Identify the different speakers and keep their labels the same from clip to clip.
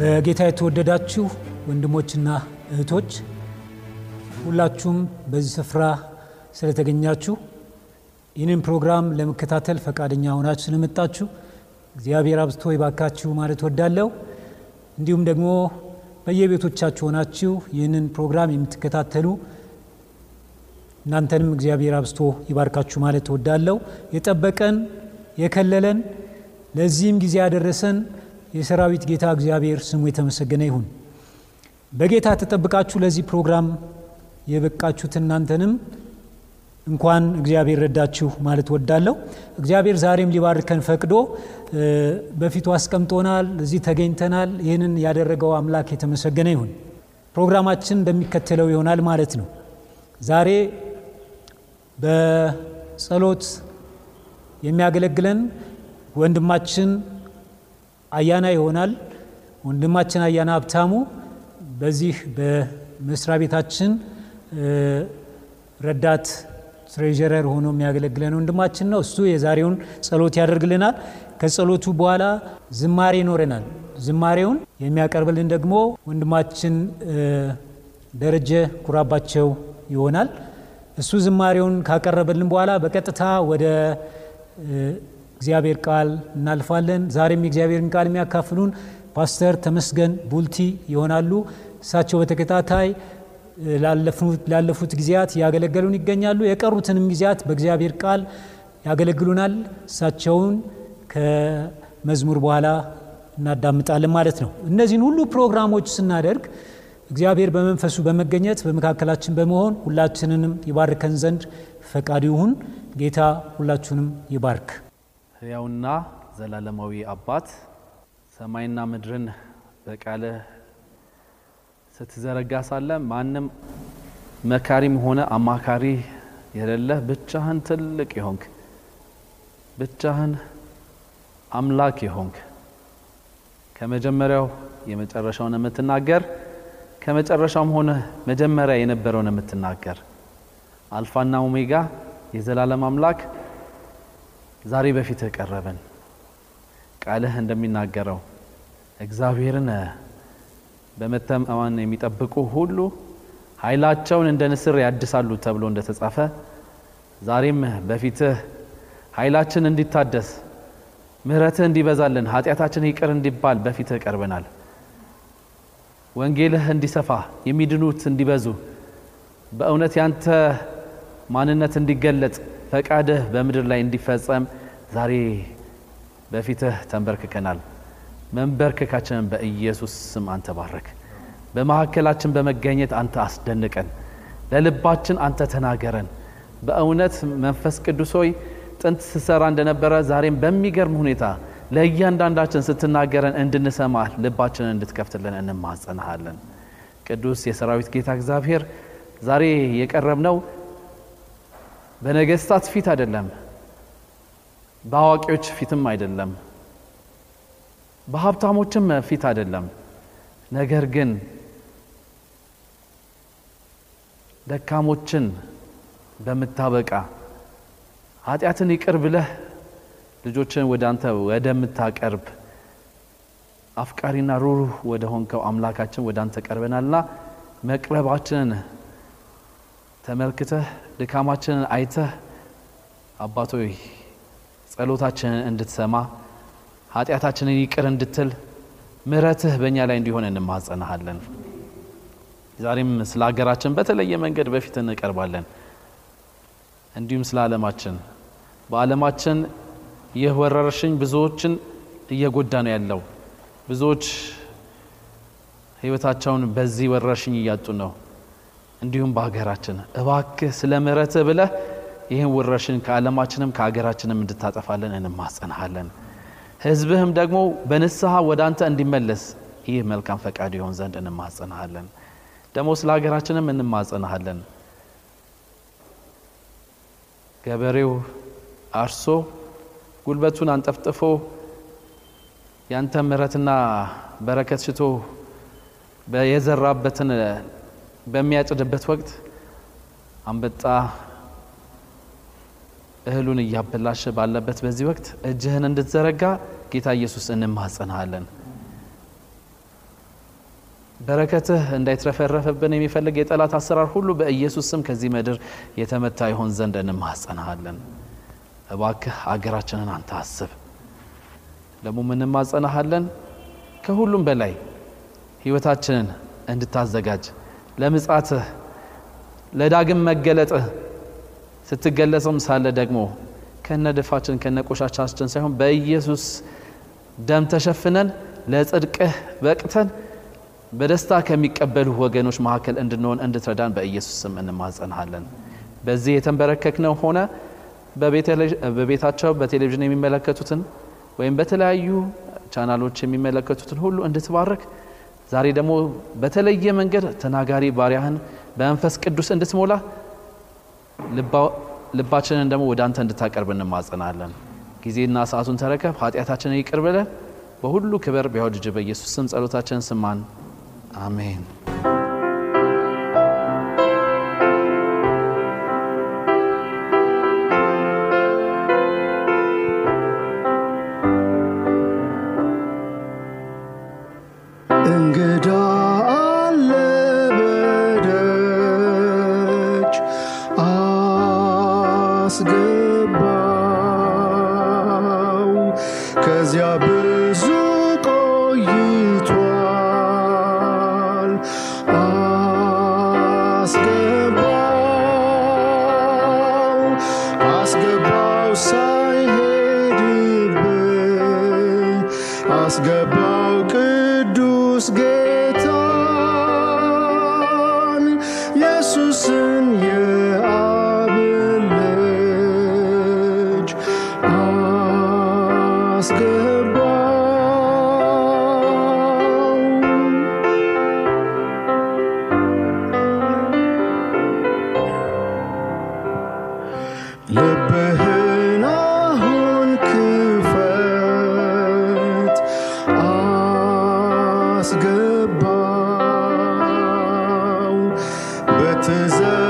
Speaker 1: በጌታ የተወደዳችሁ ወንድሞችና እህቶች ሁላችሁም በዚህ ስፍራ ስለተገኛችሁ ይህንን ፕሮግራም ለመከታተል ፈቃደኛ ሆናችሁ ስለመጣችሁ እግዚአብሔር አብዝቶ ይባርካችሁ ማለት ወዳለሁ። እንዲሁም ደግሞ በየቤቶቻችሁ ሆናችሁ ይህንን ፕሮግራም የምትከታተሉ እናንተንም እግዚአብሔር አብዝቶ ይባርካችሁ ማለት ወዳለሁ። የጠበቀን የከለለን ለዚህም ጊዜ ያደረሰን የሰራዊት ጌታ እግዚአብሔር ስሙ የተመሰገነ ይሁን። በጌታ ተጠብቃችሁ ለዚህ ፕሮግራም የበቃችሁት እናንተንም እንኳን እግዚአብሔር ረዳችሁ ማለት ወዳለሁ። እግዚአብሔር ዛሬም ሊባርከን ፈቅዶ በፊቱ አስቀምጦናል፣ እዚህ ተገኝተናል። ይህንን ያደረገው አምላክ የተመሰገነ ይሁን። ፕሮግራማችን እንደሚከተለው ይሆናል ማለት ነው። ዛሬ በጸሎት የሚያገለግለን ወንድማችን አያና ይሆናል። ወንድማችን አያና ሀብታሙ በዚህ በመስሪያ ቤታችን ረዳት ትሬዠረር ሆኖ የሚያገለግለን ወንድማችን ነው። እሱ የዛሬውን ጸሎት ያደርግልናል። ከጸሎቱ በኋላ ዝማሬ ይኖረናል። ዝማሬውን የሚያቀርብልን ደግሞ ወንድማችን ደረጀ ኩራባቸው ይሆናል። እሱ ዝማሬውን ካቀረበልን በኋላ በቀጥታ ወደ እግዚአብሔር ቃል እናልፋለን። ዛሬም የእግዚአብሔርን ቃል የሚያካፍሉን ፓስተር ተመስገን ቡልቲ ይሆናሉ። እሳቸው በተከታታይ ላለፉት ጊዜያት ያገለገሉን ይገኛሉ። የቀሩትንም ጊዜያት በእግዚአብሔር ቃል ያገለግሉናል። እሳቸውን ከመዝሙር በኋላ እናዳምጣለን ማለት ነው። እነዚህን ሁሉ ፕሮግራሞች ስናደርግ እግዚአብሔር በመንፈሱ በመገኘት በመካከላችን በመሆን ሁላችንንም ይባርከን ዘንድ ፈቃዱ ይሁን። ጌታ ሁላችሁንም ይባርክ።
Speaker 2: ሕያውና ዘላለማዊ አባት ሰማይና ምድርን በቃልህ ስትዘረጋ ሳለ ማንም መካሪም ሆነ አማካሪ የሌለህ ብቻህን ትልቅ የሆንክ ብቻህን አምላክ የሆንክ። ከመጀመሪያው የመጨረሻውን የምትናገር ከመጨረሻውም ሆነ መጀመሪያ የነበረውን የምትናገር። አልፋና ኦሜጋ የዘላለም አምላክ ዛሬ በፊትህ ቀረብን። ቃልህ እንደሚናገረው እግዚአብሔርን በመተማመን የሚጠብቁ ሁሉ ኃይላቸውን እንደ ንስር ያድሳሉ ተብሎ እንደተጻፈ ዛሬም በፊትህ ኃይላችን እንዲታደስ ምሕረትህ እንዲበዛልን ኃጢአታችን ይቅር እንዲባል በፊትህ ቀርበናል። ወንጌልህ እንዲሰፋ የሚድኑት እንዲበዙ በእውነት ያንተ ማንነት እንዲገለጥ ፈቃድህ በምድር ላይ እንዲፈጸም ዛሬ በፊትህ ተንበርክከናል። መንበርከካችንን በኢየሱስ ስም አንተ ባረክ። በመካከላችን በመገኘት አንተ አስደንቀን፣ ለልባችን አንተ ተናገረን። በእውነት መንፈስ ቅዱስ ጥንት ስሰራ እንደነበረ ዛሬም በሚገርም ሁኔታ ለእያንዳንዳችን ስትናገረን እንድንሰማ ልባችንን እንድትከፍትልን እንማጸናሃለን። ቅዱስ የሰራዊት ጌታ እግዚአብሔር ዛሬ የቀረብነው በነገስታት ፊት አይደለም፣ በአዋቂዎች ፊትም አይደለም፣ በሀብታሞችም ፊት አይደለም። ነገር ግን ደካሞችን በምታበቃ ኃጢአትን ይቅር ብለህ ልጆችን ወደ አንተ ወደምታቀርብ አፍቃሪና ሩሩህ ወደ ሆንከው አምላካችን ወደ አንተ ቀርበናልና መቅረባችንን ተመልክተህ ድካማችንን አይተህ አባቶይ ጸሎታችንን እንድትሰማ ኃጢአታችንን ይቅር እንድትል ምሕረትህ በእኛ ላይ እንዲሆን እንማጸናሃለን። ዛሬም ስለ ሀገራችን በተለየ መንገድ በፊት እንቀርባለን። እንዲሁም ስለ ዓለማችን በዓለማችን ይህ ወረርሽኝ ብዙዎችን እየጎዳ ነው ያለው። ብዙዎች ሕይወታቸውን በዚህ ወረርሽኝ እያጡ ነው። እንዲሁም በሀገራችን እባክህ ስለ ምሕረትህ ብለህ ይህን ወረርሽኝ ከዓለማችንም ከሀገራችንም እንድታጠፋለን እንማጸናሃለን። ሕዝብህም ደግሞ በንስሐ ወደ አንተ እንዲመለስ ይህ መልካም ፈቃድ ይሆን ዘንድ እንማጸናሃለን። ደግሞ ስለ ሀገራችንም እንማጸናሃለን። ገበሬው አርሶ ጉልበቱን አንጠፍጥፎ ያንተ ምሕረትና በረከት ሽቶ የዘራበትን በሚያጭድበት ወቅት አንበጣ እህሉን እያበላሸ ባለበት በዚህ ወቅት እጅህን እንድትዘረጋ ጌታ ኢየሱስ እንማጸናሃለን። በረከትህ እንዳይትረፈረፍብን የሚፈልግ የጠላት አሰራር ሁሉ በኢየሱስ ስም ከዚህ ምድር የተመታ ይሆን ዘንድ እንማጸናሃለን። እባክህ አገራችንን አንተ አስብ። ደግሞ እንማጸናሃለን። ከሁሉም በላይ ሕይወታችንን እንድታዘጋጅ ለምጻትህ ለዳግም መገለጥህ ስትገለጽም ሳለ ደግሞ ከነ ድፋችን ከነ ቆሻቻችን ሳይሆን በኢየሱስ ደም ተሸፍነን ለጽድቅህ በቅተን በደስታ ከሚቀበሉ ወገኖች መካከል እንድንሆን እንድትረዳን በኢየሱስ ስም እንማጸንሃለን። በዚህ የተንበረከክነው ሆነ በቤታቸው በቴሌቪዥን የሚመለከቱትን ወይም በተለያዩ ቻናሎች የሚመለከቱትን ሁሉ እንድትባረክ ዛሬ ደግሞ በተለየ መንገድ ተናጋሪ ባሪያህን በመንፈስ ቅዱስ እንድትሞላ ልባችንን ደግሞ ወደ አንተ እንድታቀርብ እንማጸናለን። ጊዜና ሰዓቱን ተረከብ፣ ኃጢአታችንን ይቅር ብለን በሁሉ ክብር ልጅ በኢየሱስ ስም ጸሎታችንን ስማን። አሜን።
Speaker 3: ከዚያ Is a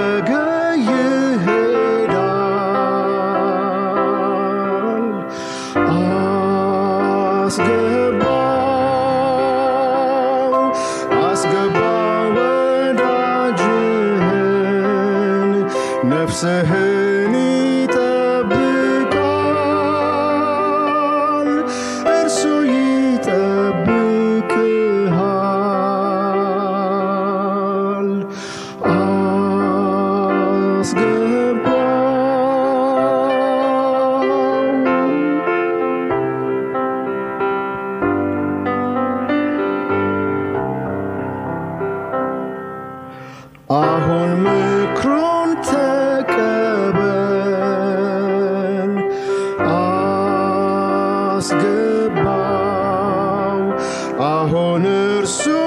Speaker 3: አስገባው አሁን እርሱን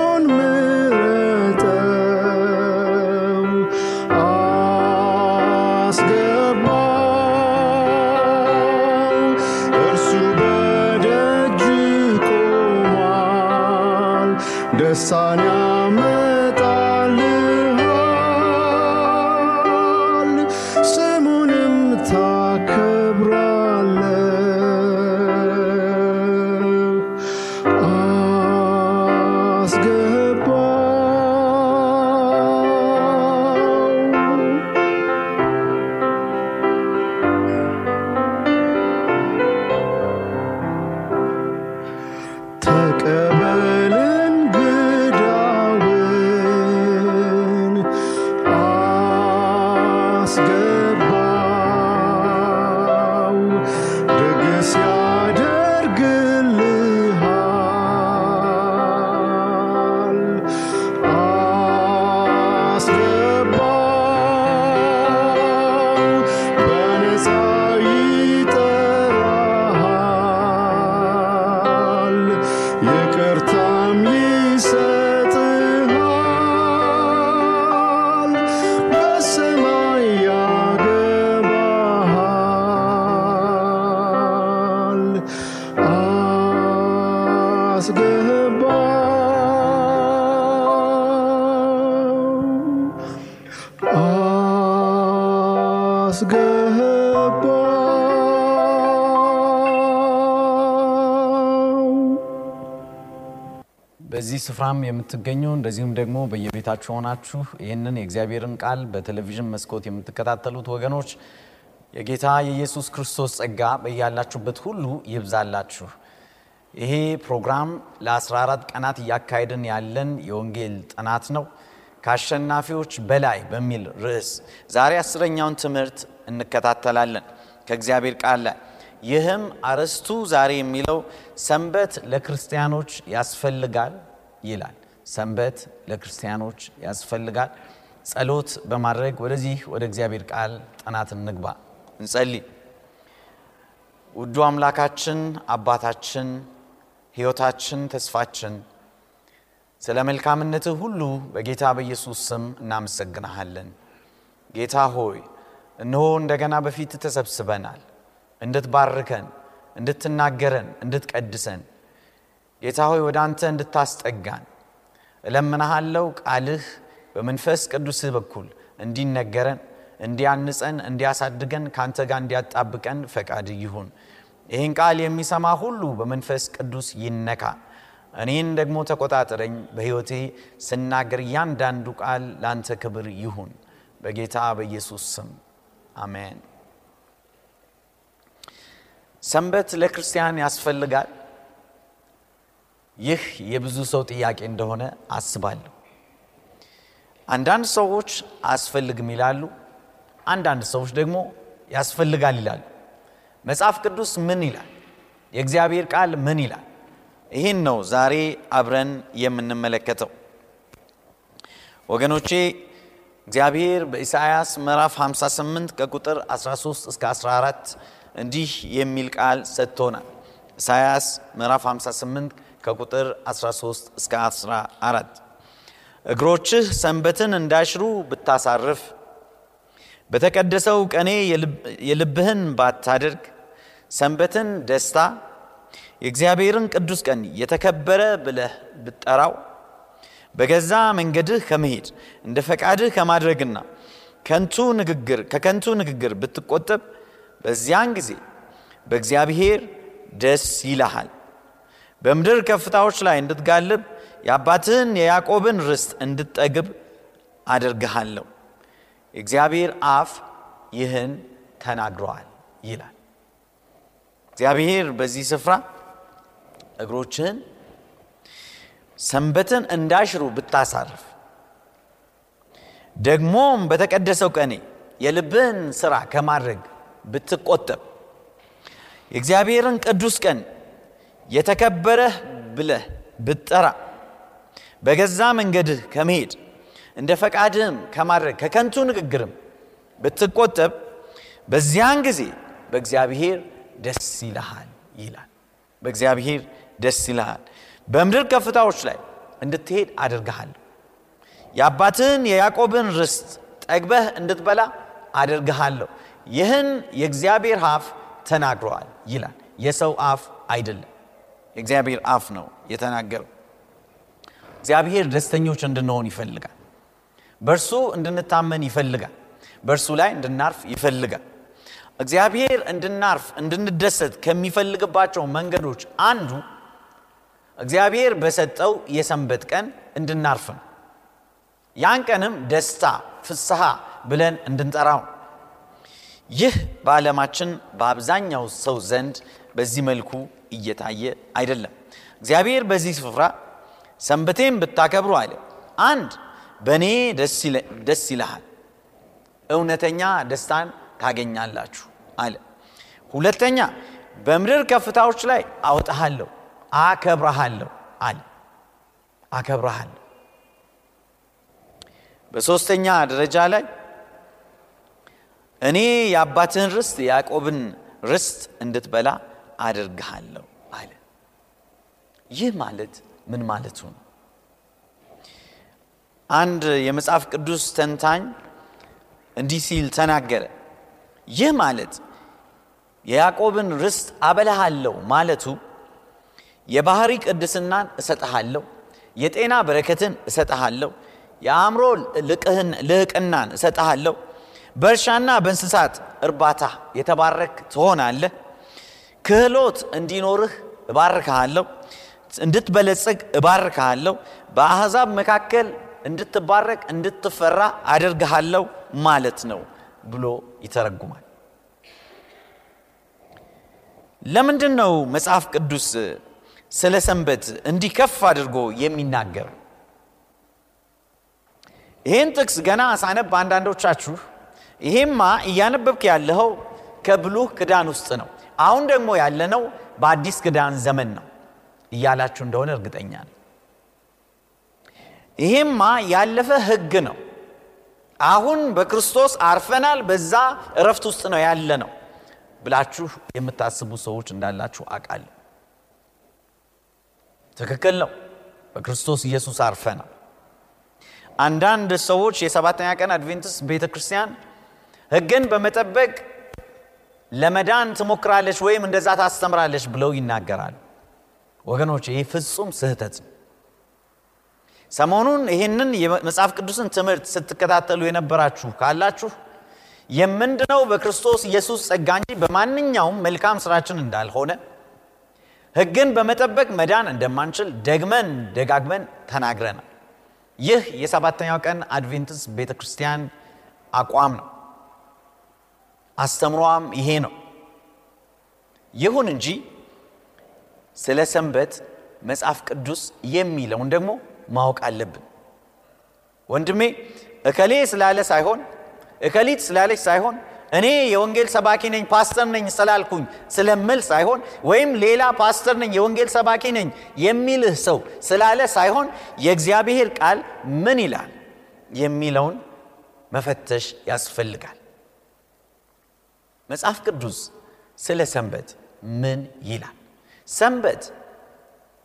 Speaker 4: ስፍራም የምትገኙ እንደዚሁም ደግሞ በየቤታችሁ ሆናችሁ ይህንን የእግዚአብሔርን ቃል በቴሌቪዥን መስኮት የምትከታተሉት ወገኖች የጌታ የኢየሱስ ክርስቶስ ጸጋ በያላችሁበት ሁሉ ይብዛላችሁ። ይሄ ፕሮግራም ለ14 ቀናት እያካሄድን ያለን የወንጌል ጥናት ነው። ከአሸናፊዎች በላይ በሚል ርዕስ ዛሬ አስረኛውን ትምህርት እንከታተላለን ከእግዚአብሔር ቃል ላይ። ይህም አርዕስቱ ዛሬ የሚለው ሰንበት ለክርስቲያኖች ያስፈልጋል ይላል። ሰንበት ለክርስቲያኖች ያስፈልጋል። ጸሎት በማድረግ ወደዚህ ወደ እግዚአብሔር ቃል ጥናት እንግባ። እንጸልይ። ውዱ አምላካችን አባታችን፣ ሕይወታችን፣ ተስፋችን ስለ መልካምነትህ ሁሉ በጌታ በኢየሱስ ስም እናመሰግንሃለን። ጌታ ሆይ እነሆ እንደገና በፊት ተሰብስበናል። እንድትባርከን፣ እንድትናገረን፣ እንድትቀድሰን ጌታ ሆይ ወደ አንተ እንድታስጠጋን እለምናሃለው። ቃልህ በመንፈስ ቅዱስህ በኩል እንዲነገረን፣ እንዲያንጸን፣ እንዲያሳድገን፣ ከአንተ ጋር እንዲያጣብቀን ፈቃድ ይሁን። ይህን ቃል የሚሰማ ሁሉ በመንፈስ ቅዱስ ይነካ። እኔን ደግሞ ተቆጣጠረኝ። በሕይወቴ ስናገር እያንዳንዱ ቃል ለአንተ ክብር ይሁን። በጌታ በኢየሱስ ስም አሜን። ሰንበት ለክርስቲያን ያስፈልጋል። ይህ የብዙ ሰው ጥያቄ እንደሆነ አስባለሁ። አንዳንድ ሰዎች አያስፈልግም ይላሉ። አንዳንድ ሰዎች ደግሞ ያስፈልጋል ይላሉ። መጽሐፍ ቅዱስ ምን ይላል? የእግዚአብሔር ቃል ምን ይላል? ይህን ነው ዛሬ አብረን የምንመለከተው ወገኖቼ። እግዚአብሔር በኢሳይያስ ምዕራፍ 58 ከቁጥር 13 እስከ 14 እንዲህ የሚል ቃል ሰጥቶናል። ኢሳይያስ ምዕራፍ 58 ከቁጥር 13 እስከ 14 እግሮችህ ሰንበትን እንዳይሽሩ ብታሳርፍ በተቀደሰው ቀኔ የልብህን ባታደርግ ሰንበትን ደስታ የእግዚአብሔርን ቅዱስ ቀን የተከበረ ብለህ ብትጠራው በገዛ መንገድህ ከመሄድ እንደ ፈቃድህ ከማድረግና ከንቱ ንግግር ከከንቱ ንግግር ብትቆጠብ በዚያን ጊዜ በእግዚአብሔር ደስ ይልሃል። በምድር ከፍታዎች ላይ እንድትጋልብ የአባትህን የያዕቆብን ርስት እንድትጠግብ አደርግሃለሁ። የእግዚአብሔር አፍ ይህን ተናግረዋል ይላል። እግዚአብሔር በዚህ ስፍራ እግሮችህን ሰንበትን እንዳይሽሩ ብታሳርፍ ደግሞም በተቀደሰው ቀኔ የልብህን ሥራ ከማድረግ ብትቆጠብ የእግዚአብሔርን ቅዱስ ቀን የተከበረህ ብለህ ብትጠራ በገዛ መንገድህ ከመሄድ እንደ ፈቃድህም ከማድረግ ከከንቱ ንግግርም ብትቆጠብ በዚያን ጊዜ በእግዚአብሔር ደስ ይልሃል ይላል። በእግዚአብሔር ደስ ይልሃል። በምድር ከፍታዎች ላይ እንድትሄድ አደርግሃለሁ። የአባትህን የያዕቆብን ርስት ጠግበህ እንድትበላ አደርግሃለሁ። ይህን የእግዚአብሔር አፍ ተናግረዋል ይላል። የሰው አፍ አይደለም፣ የእግዚአብሔር አፍ ነው የተናገረው። እግዚአብሔር ደስተኞች እንድንሆን ይፈልጋል። በእርሱ እንድንታመን ይፈልጋል። በእርሱ ላይ እንድናርፍ ይፈልጋል። እግዚአብሔር እንድናርፍ እንድንደሰት ከሚፈልግባቸው መንገዶች አንዱ እግዚአብሔር በሰጠው የሰንበት ቀን እንድናርፍ ነው። ያን ቀንም ደስታ፣ ፍስሐ ብለን እንድንጠራው ይህ በዓለማችን በአብዛኛው ሰው ዘንድ በዚህ መልኩ እየታየ አይደለም። እግዚአብሔር በዚህ ስፍራ ሰንበቴን ብታከብሩ አለ፣ አንድ በእኔ ደስ ይልሃል፣ እውነተኛ ደስታን ታገኛላችሁ አለ። ሁለተኛ በምድር ከፍታዎች ላይ አወጣሃለሁ፣ አከብረሃለሁ አለ። አከብረሃለሁ። በሦስተኛ ደረጃ ላይ እኔ የአባትህን ርስት የያዕቆብን ርስት እንድትበላ አድርግሃለሁ አለ። ይህ ማለት ምን ማለቱ ነው? አንድ የመጽሐፍ ቅዱስ ተንታኝ እንዲህ ሲል ተናገረ። ይህ ማለት የያዕቆብን ርስት አበላሃለሁ ማለቱ የባህሪ ቅድስናን እሰጥሃለሁ፣ የጤና በረከትን እሰጥሃለሁ፣ የአእምሮ ልዕቅናን እሰጥሃለሁ፣ በእርሻና በእንስሳት እርባታ የተባረክ ትሆናለህ፣ ክህሎት እንዲኖርህ እባርክሃለሁ፣ እንድትበለጽግ እባርክሃለሁ፣ በአሕዛብ መካከል እንድትባረክ እንድትፈራ አደርግሃለሁ ማለት ነው ብሎ ይተረጉማል። ለምንድን ነው መጽሐፍ ቅዱስ ስለ ሰንበት እንዲህ ከፍ አድርጎ የሚናገር? ይህን ጥቅስ ገና ሳነብ አንዳንዶቻችሁ ይሄማ እያነበብክ ያለኸው ከብሉህ ክዳን ውስጥ ነው፣ አሁን ደግሞ ያለነው በአዲስ ክዳን ዘመን ነው እያላችሁ እንደሆነ እርግጠኛ ነው። ይሄማ ያለፈ ሕግ ነው። አሁን በክርስቶስ አርፈናል፣ በዛ እረፍት ውስጥ ነው ያለ ነው ብላችሁ የምታስቡ ሰዎች እንዳላችሁ አውቃለሁ። ትክክል ነው። በክርስቶስ ኢየሱስ አርፈናል። አንዳንድ ሰዎች የሰባተኛ ቀን አድቬንቲስት ቤተ ክርስቲያን ሕግን በመጠበቅ ለመዳን ትሞክራለች ወይም እንደዛ ታስተምራለች ብለው ይናገራሉ። ወገኖች ይህ ፍጹም ስህተት ሰሞኑን ይህንን የመጽሐፍ ቅዱስን ትምህርት ስትከታተሉ የነበራችሁ ካላችሁ የምንድነው በክርስቶስ ኢየሱስ ጸጋ እንጂ በማንኛውም መልካም ስራችን እንዳልሆነ ሕግን በመጠበቅ መዳን እንደማንችል ደግመን ደጋግመን ተናግረናል። ይህ የሰባተኛው ቀን አድቬንቲስት ቤተ ክርስቲያን አቋም ነው። አስተምሯም ይሄ ነው። ይሁን እንጂ ስለ ሰንበት መጽሐፍ ቅዱስ የሚለውን ደግሞ ማወቅ አለብን። ወንድሜ እከሌ ስላለ ሳይሆን እከሊት ስላለች ሳይሆን እኔ የወንጌል ሰባኪ ነኝ ፓስተር ነኝ ስላልኩኝ ስለምል ሳይሆን ወይም ሌላ ፓስተር ነኝ የወንጌል ሰባኪ ነኝ የሚልህ ሰው ስላለ ሳይሆን የእግዚአብሔር ቃል ምን ይላል የሚለውን መፈተሽ ያስፈልጋል። መጽሐፍ ቅዱስ ስለ ሰንበት ምን ይላል? ሰንበት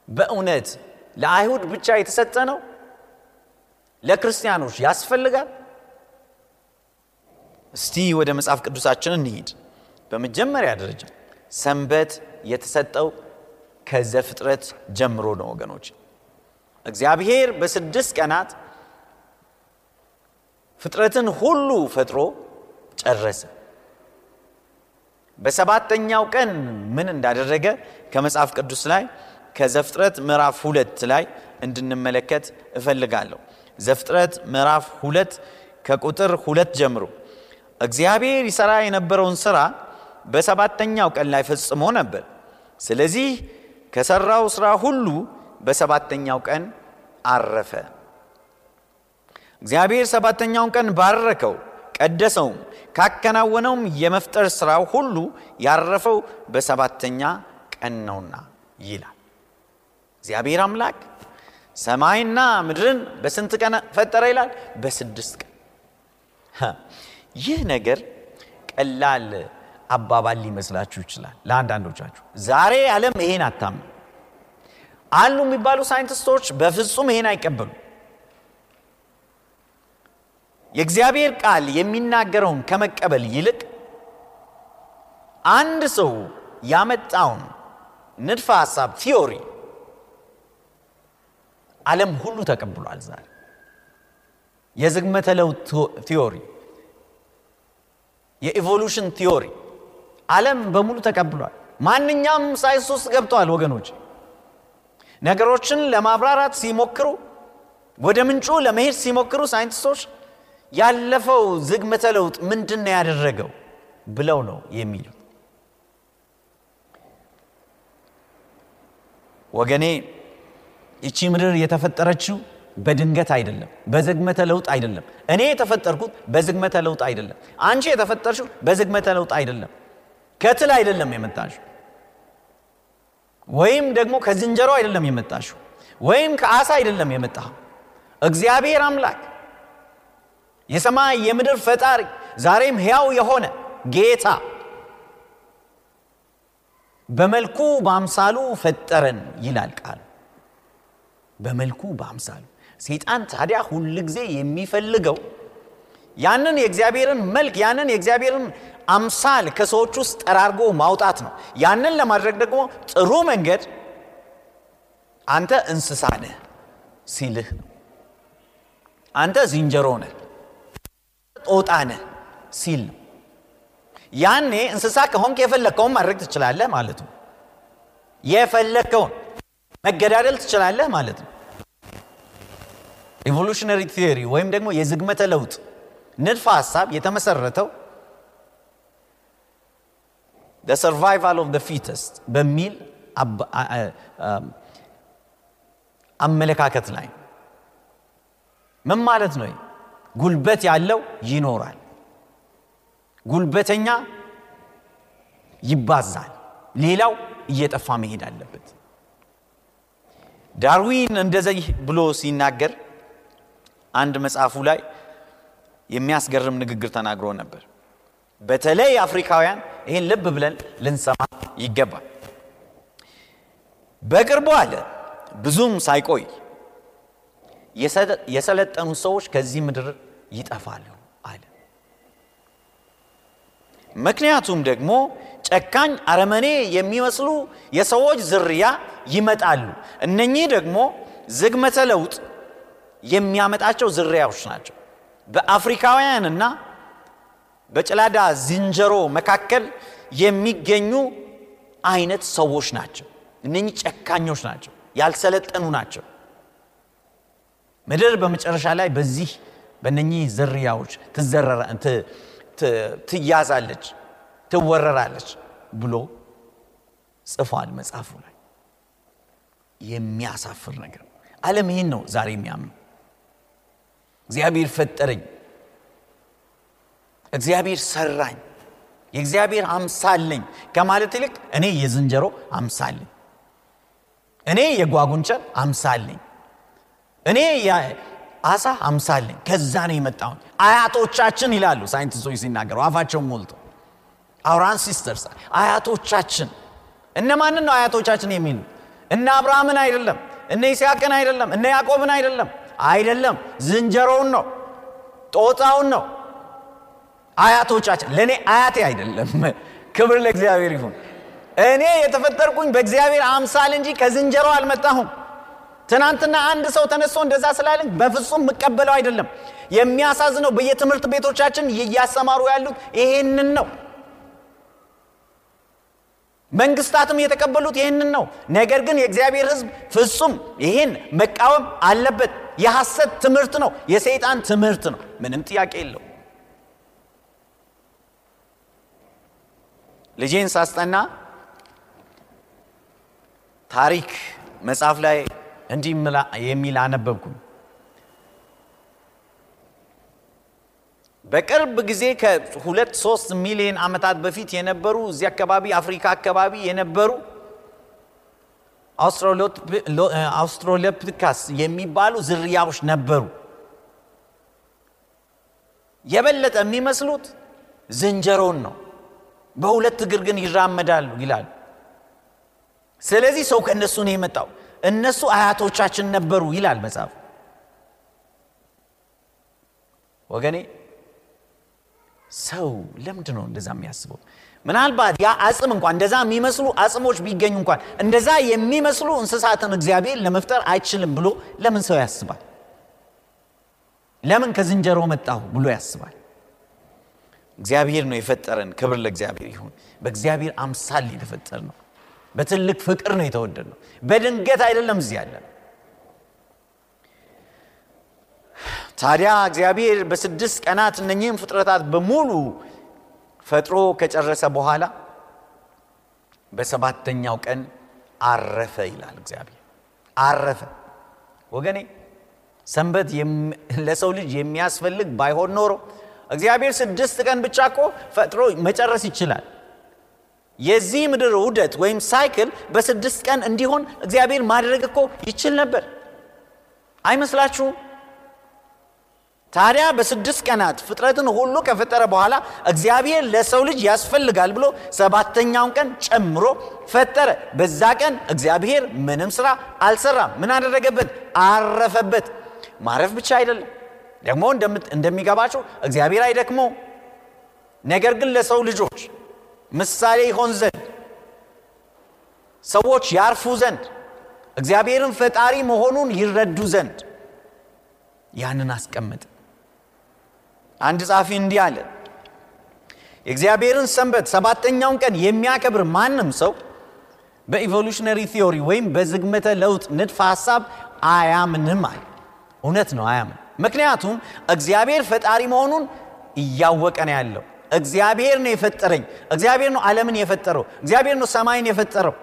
Speaker 4: በእውነት ለአይሁድ ብቻ የተሰጠ ነው? ለክርስቲያኖች ያስፈልጋል? እስቲ ወደ መጽሐፍ ቅዱሳችን እንሂድ። በመጀመሪያ ደረጃ ሰንበት የተሰጠው ከዘፍጥረት ጀምሮ ነው ወገኖች። እግዚአብሔር በስድስት ቀናት ፍጥረትን ሁሉ ፈጥሮ ጨረሰ። በሰባተኛው ቀን ምን እንዳደረገ ከመጽሐፍ ቅዱስ ላይ ከዘፍጥረት ምዕራፍ ሁለት ላይ እንድንመለከት እፈልጋለሁ። ዘፍጥረት ምዕራፍ ሁለት ከቁጥር ሁለት ጀምሮ እግዚአብሔር ይሠራ የነበረውን ሥራ በሰባተኛው ቀን ላይ ፈጽሞ ነበር። ስለዚህ ከሠራው ሥራ ሁሉ በሰባተኛው ቀን አረፈ። እግዚአብሔር ሰባተኛውን ቀን ባረከው፣ ቀደሰውም። ካከናወነውም የመፍጠር ሥራው ሁሉ ያረፈው በሰባተኛ ቀን ነውና ይላል። እግዚአብሔር አምላክ ሰማይና ምድርን በስንት ቀን ፈጠረ ይላል? በስድስት ቀን። ይህ ነገር ቀላል አባባል ሊመስላችሁ ይችላል ለአንዳንዶቻችሁ። ዛሬ ዓለም ይሄን አታምኑ አሉ የሚባሉ ሳይንቲስቶች በፍጹም ይሄን አይቀበሉ። የእግዚአብሔር ቃል የሚናገረውን ከመቀበል ይልቅ አንድ ሰው ያመጣውን ንድፈ ሐሳብ theory ዓለም ሁሉ ተቀብሏል። ዛሬ የዝግመተ ለውጥ theory፣ የ evolution theory ዓለም በሙሉ ተቀብሏል። ማንኛውም ሳይንስ ውስጥ ገብተዋል ወገኖች። ነገሮችን ለማብራራት ሲሞክሩ ወደ ምንጩ ለመሄድ ሲሞክሩ ሳይንቲስቶች ያለፈው ዝግመተ ለውጥ ምንድን ነው ያደረገው ብለው ነው የሚሉት። ወገኔ ይቺ ምድር የተፈጠረችው በድንገት አይደለም፣ በዝግመተ ለውጥ አይደለም። እኔ የተፈጠርኩት በዝግመተ ለውጥ አይደለም። አንቺ የተፈጠርሽው በዝግመተ ለውጥ አይደለም። ከትል አይደለም የመጣሽው፣ ወይም ደግሞ ከዝንጀሮ አይደለም የመጣሽው፣ ወይም ከአሳ አይደለም የመጣው። እግዚአብሔር አምላክ የሰማይ የምድር ፈጣሪ ዛሬም ሕያው የሆነ ጌታ በመልኩ በአምሳሉ ፈጠረን ይላል ቃል። በመልኩ በአምሳሉ ሰይጣን ታዲያ ሁል ጊዜ የሚፈልገው ያንን የእግዚአብሔርን መልክ ያንን የእግዚአብሔርን አምሳል ከሰዎች ውስጥ ጠራርጎ ማውጣት ነው። ያንን ለማድረግ ደግሞ ጥሩ መንገድ አንተ እንስሳ ነህ ሲልህ አንተ ዝንጀሮ ነህ፣ ጦጣ ሲል ነው። ያኔ እንስሳ ከሆንክ የፈለግከውን ማድረግ ትችላለህ ማለት ነው። የፈለግከውን መገዳደል ትችላለህ ማለት ነው። evolutionary theory ወይም ደግሞ የዝግመተ ለውጥ ንድፈ ሀሳብ የተመሰረተው survival of fittest በሚል አመለካከት ላይ ምን ማለት ነው? ጉልበት ያለው ይኖራል፣ ጉልበተኛ ይባዛል፣ ሌላው እየጠፋ መሄድ አለበት። ዳርዊን እንደዚህ ብሎ ሲናገር አንድ መጽሐፉ ላይ የሚያስገርም ንግግር ተናግሮ ነበር። በተለይ አፍሪካውያን ይህን ልብ ብለን ልንሰማ ይገባል። በቅርቡ አለ ብዙም ሳይቆይ የሰለጠኑ ሰዎች ከዚህ ምድር ይጠፋሉ አለ። ምክንያቱም ደግሞ ጨካኝ አረመኔ የሚመስሉ የሰዎች ዝርያ ይመጣሉ። እነኚህ ደግሞ ዝግመተ ለውጥ የሚያመጣቸው ዝርያዎች ናቸው። በአፍሪካውያንና በጭላዳ ዝንጀሮ መካከል የሚገኙ አይነት ሰዎች ናቸው። እነኚህ ጨካኞች ናቸው፣ ያልሰለጠኑ ናቸው። ምድር በመጨረሻ ላይ በዚህ በእነኚህ ዝርያዎች ትያዛለች፣ ትወረራለች ብሎ ጽፏል መጽሐፉ ላይ። የሚያሳፍር ነገር ዓለም ይህን ነው ዛሬ የሚያምኑ እግዚአብሔር ፈጠረኝ፣ እግዚአብሔር ሰራኝ፣ የእግዚአብሔር አምሳለኝ ከማለት ይልቅ እኔ የዝንጀሮ አምሳለኝ፣ እኔ የጓጉንቸር አምሳለኝ፣ እኔ የአሳ አምሳለኝ፣ ከዛ ነው የመጣሁን። አያቶቻችን ይላሉ ሳይንቲስቶች ሲናገሩ አፋቸውን ሞልቶ። our ancestors አያቶቻችን። እነማንን ነው አያቶቻችን የሚሉ እነ አብርሃምን አይደለም እነ ይስሐቅን አይደለም እነ ያዕቆብን አይደለም። አይደለም ዝንጀሮውን ነው ጦጣውን ነው። አያቶቻችን ለእኔ አያቴ አይደለም። ክብር ለእግዚአብሔር ይሁን። እኔ የተፈጠርኩኝ በእግዚአብሔር አምሳል እንጂ ከዝንጀሮ አልመጣሁም ትናንትና አንድ ሰው ተነስቶ እንደዛ ስላለኝ በፍጹም የምቀበለው አይደለም የሚያሳዝነው በየትምህርት ቤቶቻችን እያሰማሩ ያሉት ይሄንን ነው መንግስታትም የተቀበሉት ይህንን ነው። ነገር ግን የእግዚአብሔር ሕዝብ ፍጹም ይህን መቃወም አለበት። የሐሰት ትምህርት ነው፣ የሰይጣን ትምህርት ነው። ምንም ጥያቄ የለው። ልጄን ሳስጠና ታሪክ መጽሐፍ ላይ እንዲህ የሚል አነበብኩኝ። በቅርብ ጊዜ ከሁለት ሶስት ሚሊዮን ዓመታት በፊት የነበሩ እዚህ አካባቢ አፍሪካ አካባቢ የነበሩ አውስትራሎፒቲካስ የሚባሉ ዝርያዎች ነበሩ። የበለጠ የሚመስሉት ዝንጀሮን ነው። በሁለት እግር ግን ይራመዳሉ ይላሉ። ስለዚህ ሰው ከእነሱ ነው የመጣው። እነሱ አያቶቻችን ነበሩ ይላል መጽሐፍ። ወገኔ ሰው ለምንድን ነው እንደዛ የሚያስበው? ምናልባት ያ አጽም እንኳን እንደዛ የሚመስሉ አጽሞች ቢገኙ እንኳን እንደዛ የሚመስሉ እንስሳትን እግዚአብሔር ለመፍጠር አይችልም ብሎ ለምን ሰው ያስባል? ለምን ከዝንጀሮ መጣሁ ብሎ ያስባል? እግዚአብሔር ነው የፈጠረን። ክብር ለእግዚአብሔር ይሁን። በእግዚአብሔር አምሳል የተፈጠር ነው። በትልቅ ፍቅር ነው የተወደድ ነው። በድንገት አይደለም እዚህ ያለ ታዲያ እግዚአብሔር በስድስት ቀናት እነኚህም ፍጥረታት በሙሉ ፈጥሮ ከጨረሰ በኋላ በሰባተኛው ቀን አረፈ ይላል እግዚአብሔር። አረፈ ወገኔ፣ ሰንበት ለሰው ልጅ የሚያስፈልግ ባይሆን ኖሮ እግዚአብሔር ስድስት ቀን ብቻ እኮ ፈጥሮ መጨረስ ይችላል። የዚህ ምድር ውደት ወይም ሳይክል በስድስት ቀን እንዲሆን እግዚአብሔር ማድረግ እኮ ይችል ነበር። አይመስላችሁም? ታዲያ በስድስት ቀናት ፍጥረትን ሁሉ ከፈጠረ በኋላ እግዚአብሔር ለሰው ልጅ ያስፈልጋል ብሎ ሰባተኛውን ቀን ጨምሮ ፈጠረ። በዛ ቀን እግዚአብሔር ምንም ስራ አልሰራም። ምን አደረገበት? አረፈበት። ማረፍ ብቻ አይደለም ደግሞ እንደሚገባቸው እግዚአብሔር አይደክመው። ነገር ግን ለሰው ልጆች ምሳሌ ይሆን ዘንድ ሰዎች ያርፉ ዘንድ እግዚአብሔርን ፈጣሪ መሆኑን ይረዱ ዘንድ ያንን አስቀመጠ። አንድ ጻፊ እንዲህ አለ፣ የእግዚአብሔርን ሰንበት ሰባተኛውን ቀን የሚያከብር ማንም ሰው በኢቮሉሽነሪ ቲዮሪ ወይም በዝግመተ ለውጥ ንድፈ ሐሳብ አያምንም አለ። እውነት ነው፣ አያምን። ምክንያቱም እግዚአብሔር ፈጣሪ መሆኑን እያወቀ ነው ያለው። እግዚአብሔር ነው የፈጠረኝ፣ እግዚአብሔር ነው ዓለምን የፈጠረው፣ እግዚአብሔር ነው ሰማይን የፈጠረው፣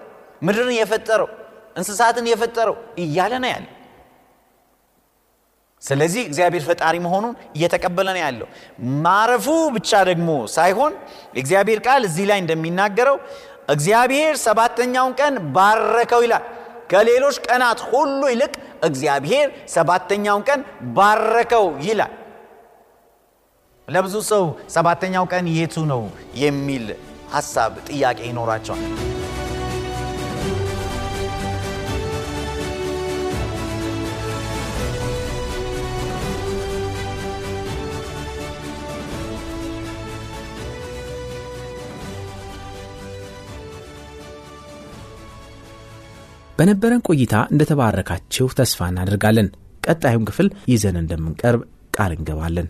Speaker 4: ምድርን የፈጠረው፣ እንስሳትን የፈጠረው እያለ ነው ያለው። ስለዚህ እግዚአብሔር ፈጣሪ መሆኑን እየተቀበለ ነው ያለው። ማረፉ ብቻ ደግሞ ሳይሆን የእግዚአብሔር ቃል እዚህ ላይ እንደሚናገረው እግዚአብሔር ሰባተኛውን ቀን ባረከው ይላል። ከሌሎች ቀናት ሁሉ ይልቅ እግዚአብሔር ሰባተኛውን ቀን ባረከው ይላል። ለብዙ ሰው ሰባተኛው ቀን የቱ ነው የሚል ሀሳብ ጥያቄ ይኖራቸዋል።
Speaker 5: በነበረን ቆይታ እንደተባረካችሁ ተስፋ እናደርጋለን። ቀጣዩን ክፍል ይዘን እንደምንቀርብ ቃል እንገባለን።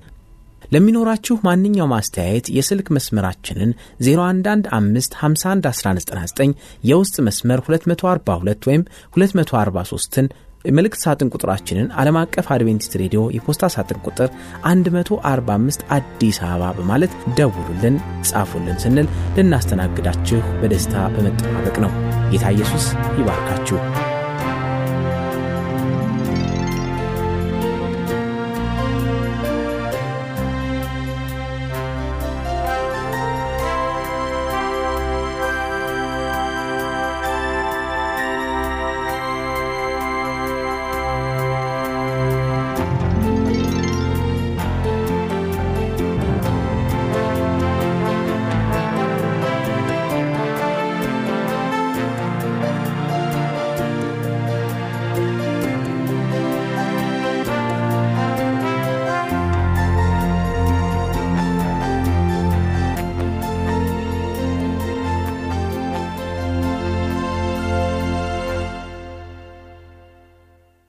Speaker 5: ለሚኖራችሁ ማንኛውም አስተያየት የስልክ መስመራችንን 0115511199 የውስጥ መስመር 242 ወይም 243ን መልእክት ሳጥን ቁጥራችንን ዓለም አቀፍ አድቬንቲስት ሬዲዮ የፖስታ ሳጥን ቁጥር 145 አዲስ አበባ በማለት ደውሉልን፣ ጻፉልን ስንል ልናስተናግዳችሁ በደስታ በመጠባበቅ ነው። ጌታ ኢየሱስ ይባርካችሁ።